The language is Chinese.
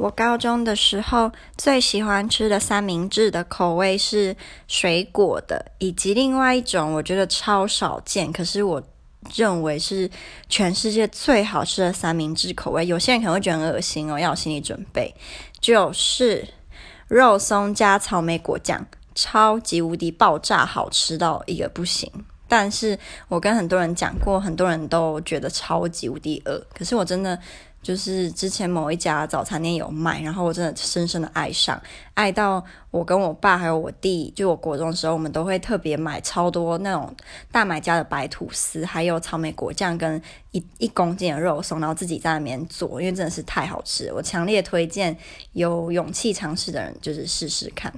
我高中的时候最喜欢吃的三明治的口味是水果的，以及另外一种我觉得超少见，可是我认为是全世界最好吃的三明治口味。有些人可能会觉得很恶心哦，要有心理准备，就是肉松加草莓果酱，超级无敌爆炸好吃到一个不行。但是我跟很多人讲过，很多人都觉得超级无敌饿。可是我真的就是之前某一家早餐店有卖，然后我真的深深的爱上，爱到我跟我爸还有我弟，就我国中的时候，我们都会特别买超多那种大买家的白吐司，还有草莓果酱跟一一公斤的肉松，然后自己在那边做，因为真的是太好吃。我强烈推荐有勇气尝试的人，就是试试看。